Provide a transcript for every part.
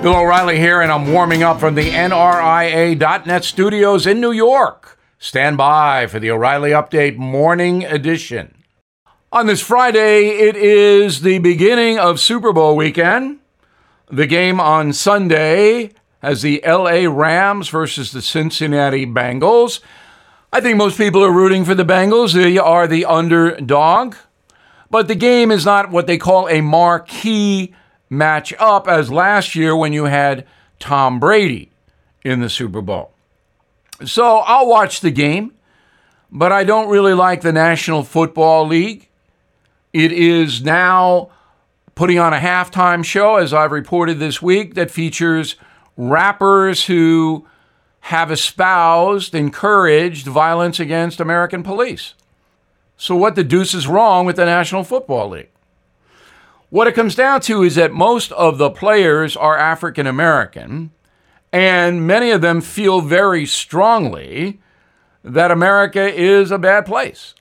Bill O'Reilly here, and I'm warming up from the NRIA.net studios in New York. Stand by for the O'Reilly Update Morning Edition. On this Friday, it is the beginning of Super Bowl weekend. The game on Sunday has the LA Rams versus the Cincinnati Bengals. I think most people are rooting for the Bengals. They are the underdog. But the game is not what they call a marquee match up as last year when you had Tom Brady in the Super Bowl. So I'll watch the game, but I don't really like the National Football League. It is now putting on a halftime show, as I've reported this week, that features rappers who have espoused, encouraged violence against American police. So, what the deuce is wrong with the National Football League? What it comes down to is that most of the players are African American, and many of them feel very strongly that America is a bad place.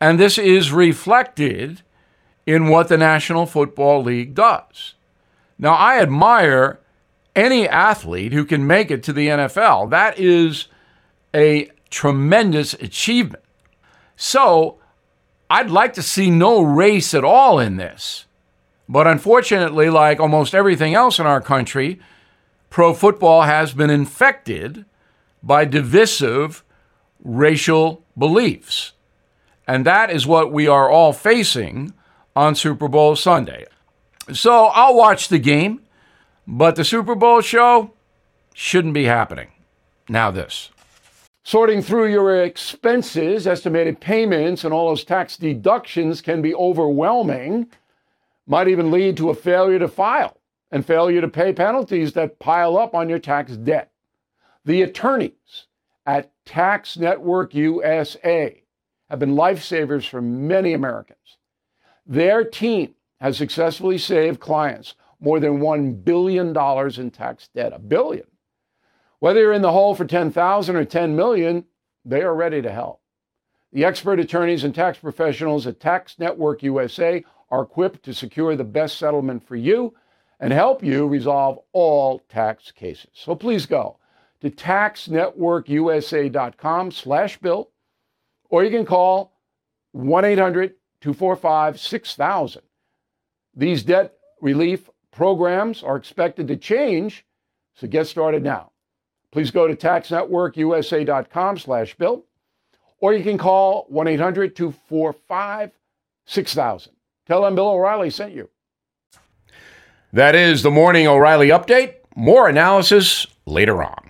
And this is reflected in what the National Football League does. Now, I admire any athlete who can make it to the NFL. That is a tremendous achievement. So, I'd like to see no race at all in this. But unfortunately, like almost everything else in our country, pro football has been infected by divisive racial beliefs. And that is what we are all facing on Super Bowl Sunday. So I'll watch the game, but the Super Bowl show shouldn't be happening. Now, this. Sorting through your expenses, estimated payments, and all those tax deductions can be overwhelming might even lead to a failure to file and failure to pay penalties that pile up on your tax debt. The attorneys at Tax Network USA have been lifesavers for many Americans. Their team has successfully saved clients more than $1 billion in tax debt. A billion. Whether you're in the hole for 10,000 or 10 million, they are ready to help. The expert attorneys and tax professionals at Tax Network USA are equipped to secure the best settlement for you and help you resolve all tax cases. So please go to taxnetworkusa.com slash bill, or you can call 1-800-245-6000. These debt relief programs are expected to change, so get started now. Please go to taxnetworkusa.com slash bill, or you can call 1-800-245-6000. Tell them Bill O'Reilly sent you. That is the Morning O'Reilly Update. More analysis later on.